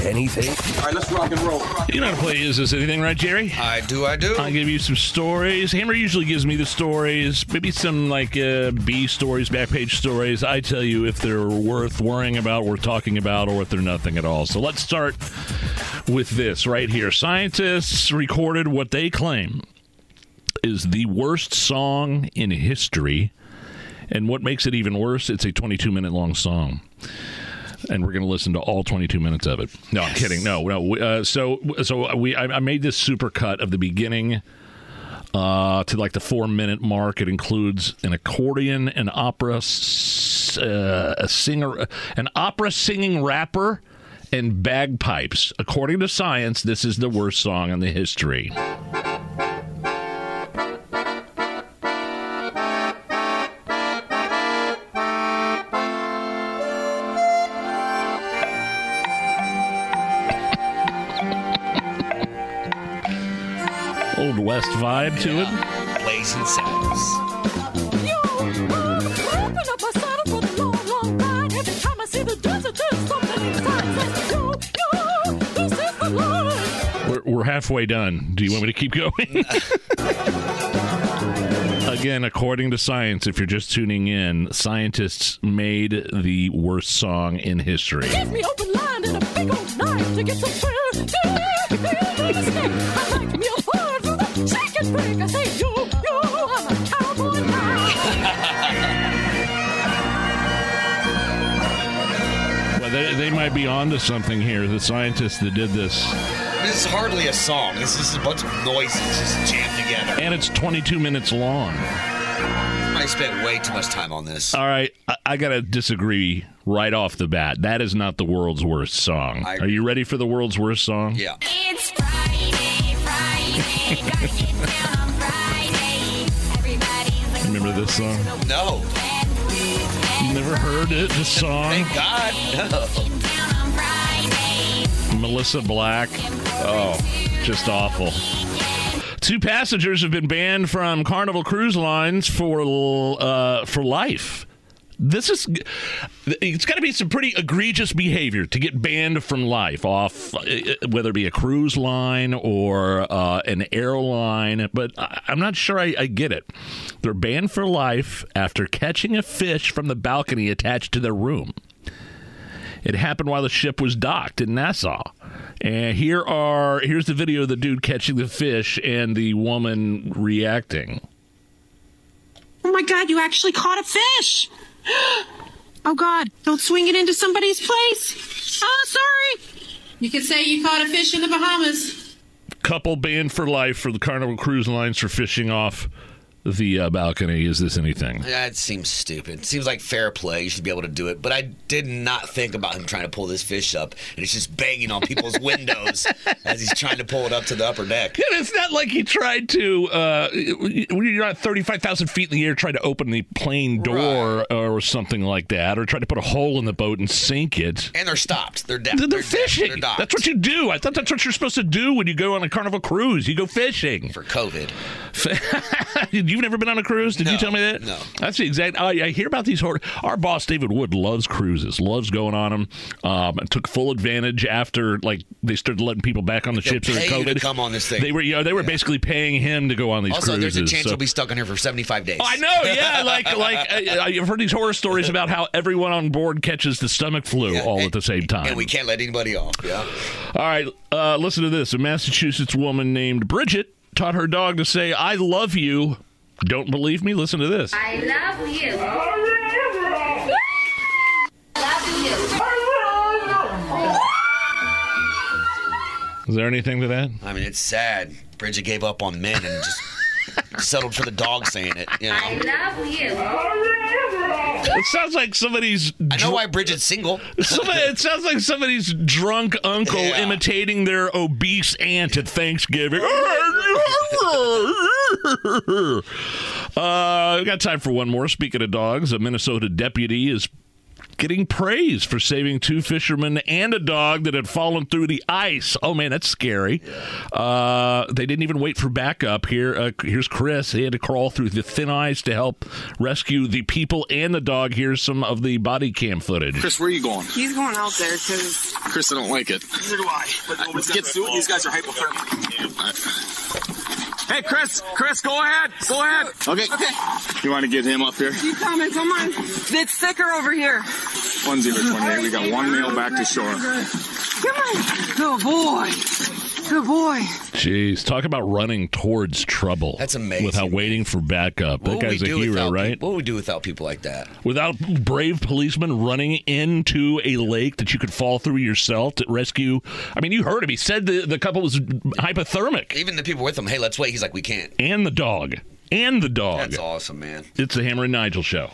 anything? All right, let's rock and roll. You know how to play Is This Anything, right, Jerry? I do, I do. I give you some stories. Hammer usually gives me the stories, maybe some like uh, B stories, back page stories. I tell you if they're worth worrying about, worth talking about, or if they're nothing at all. So let's start with this right here. Scientists recorded what they claim is the worst song in history. And what makes it even worse, it's a 22 minute long song. And we're going to listen to all 22 minutes of it. No, I'm kidding. No, no. Uh, so, so we, I, I made this super cut of the beginning uh, to like the four minute mark. It includes an accordion, an opera, s- uh, a singer, an opera singing rapper, and bagpipes. According to science, this is the worst song in the history. Old West vibe to it. Blazing Saddles. We're, we're halfway done. Do you want me to keep going? Again, according to science, if you're just tuning in, scientists made the worst song in history. Give me open line and a big old knife to get some thrill. I like me shake and break. I say, yo, yo, I'm a cowboy now. Well, they, they might be onto something here. The scientists that did this, This is hardly a song. This is a bunch of noises just jammed together. and it's 22 minutes long. I spent way too much time on this. All right, I, I gotta disagree right off the bat. That is not the world's worst song. I Are you ready for the world's worst song? Yeah. It's Friday, Remember this song? No. You never heard it? This song? Thank God. No. down on Friday. Melissa Black. Oh, just awful. Two passengers have been banned from Carnival Cruise Lines for uh, for life. This is it's got to be some pretty egregious behavior to get banned from life off uh, whether it be a cruise line or uh, an airline but i'm not sure I, I get it they're banned for life after catching a fish from the balcony attached to their room it happened while the ship was docked in Nassau. And here are here's the video of the dude catching the fish and the woman reacting. Oh my God, you actually caught a fish! Oh God, don't swing it into somebody's place! Oh, sorry! You could say you caught a fish in the Bahamas. Couple banned for life for the Carnival Cruise Lines for fishing off the uh, balcony. Is this anything? That seems stupid. Seems like fair play. You should be able to do it. But I did not think about him trying to pull this fish up, and it's just banging on people's windows as he's trying to pull it up to the upper deck. And it's not like he tried to, uh, when you're at 35,000 feet in the air, try to open the plane door or something like that, or try to put a hole in the boat and sink it. And they're stopped. They're dead. They're, They're, fishing. They're that's what you do. I thought that's what you're supposed to do when you go on a carnival cruise. You go fishing. for COVID. You've never been on a cruise? Did you tell me that? no. That's the exact. I, I hear about these. Hor- Our boss David Wood loves cruises. Loves going on them. Um, took full advantage after like they started letting people back on the They'll ships pay you to come on this thing. They were. Yeah, they were basically paying him to go on these Also, cruises. there's a chance so- you'll be stuck on here for 75 days. Oh, I know, yeah. Like, like I, I've heard these horror stories about how everyone on board catches the stomach flu Yeah, all and- at the same time. And we can't let anybody off. Yeah. All right, uh, listen to this. A Massachusetts woman named Bridget taught her dog to say, I love you. Don't believe me? Listen to this. I love you. Love you. Is there anything to that? I mean, it's sad. Bridget gave up on men and just settled for the dog saying it. You know? I love you. It sounds like somebody's. I know why Bridget's single. Somebody, it sounds like somebody's drunk uncle Yeah. imitating their obese aunt at Thanksgiving. uh, we got time for one more. Speaking of dogs, a Minnesota deputy is getting praise for saving two fishermen and a dog that had fallen through the ice. Oh man, that's scary. Uh, they didn't even wait for backup. Here, uh, here's Chris. He had to crawl through the thin ice to help rescue the people and the dog. Here's some of the body cam footage. Chris, where are you going? He's going out there because Chris, I don't like it. neither do I. But Let's get through. These guys are hypothermic. Hey, Chris, Chris, go ahead. Go ahead. Okay. Okay. You want to get him up here? Keep coming, come on. It's thicker over here. 1028. We got one male back to shore. Come on. Good boy. Good boy. Jeez, talk about running towards trouble. That's amazing. Without waiting for backup. What That guy's a hero, right? peop- what would we do without people like that? Without brave policemen running into a lake that you could fall through yourself to rescue. I mean, you heard him. He said the, the couple was hypothermic. Even the people with him. Hey, let's wait. He's like, we can't. And the dog. And the dog. That's awesome, man. It's the Hammer and Nigel show.